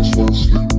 That's why sleep.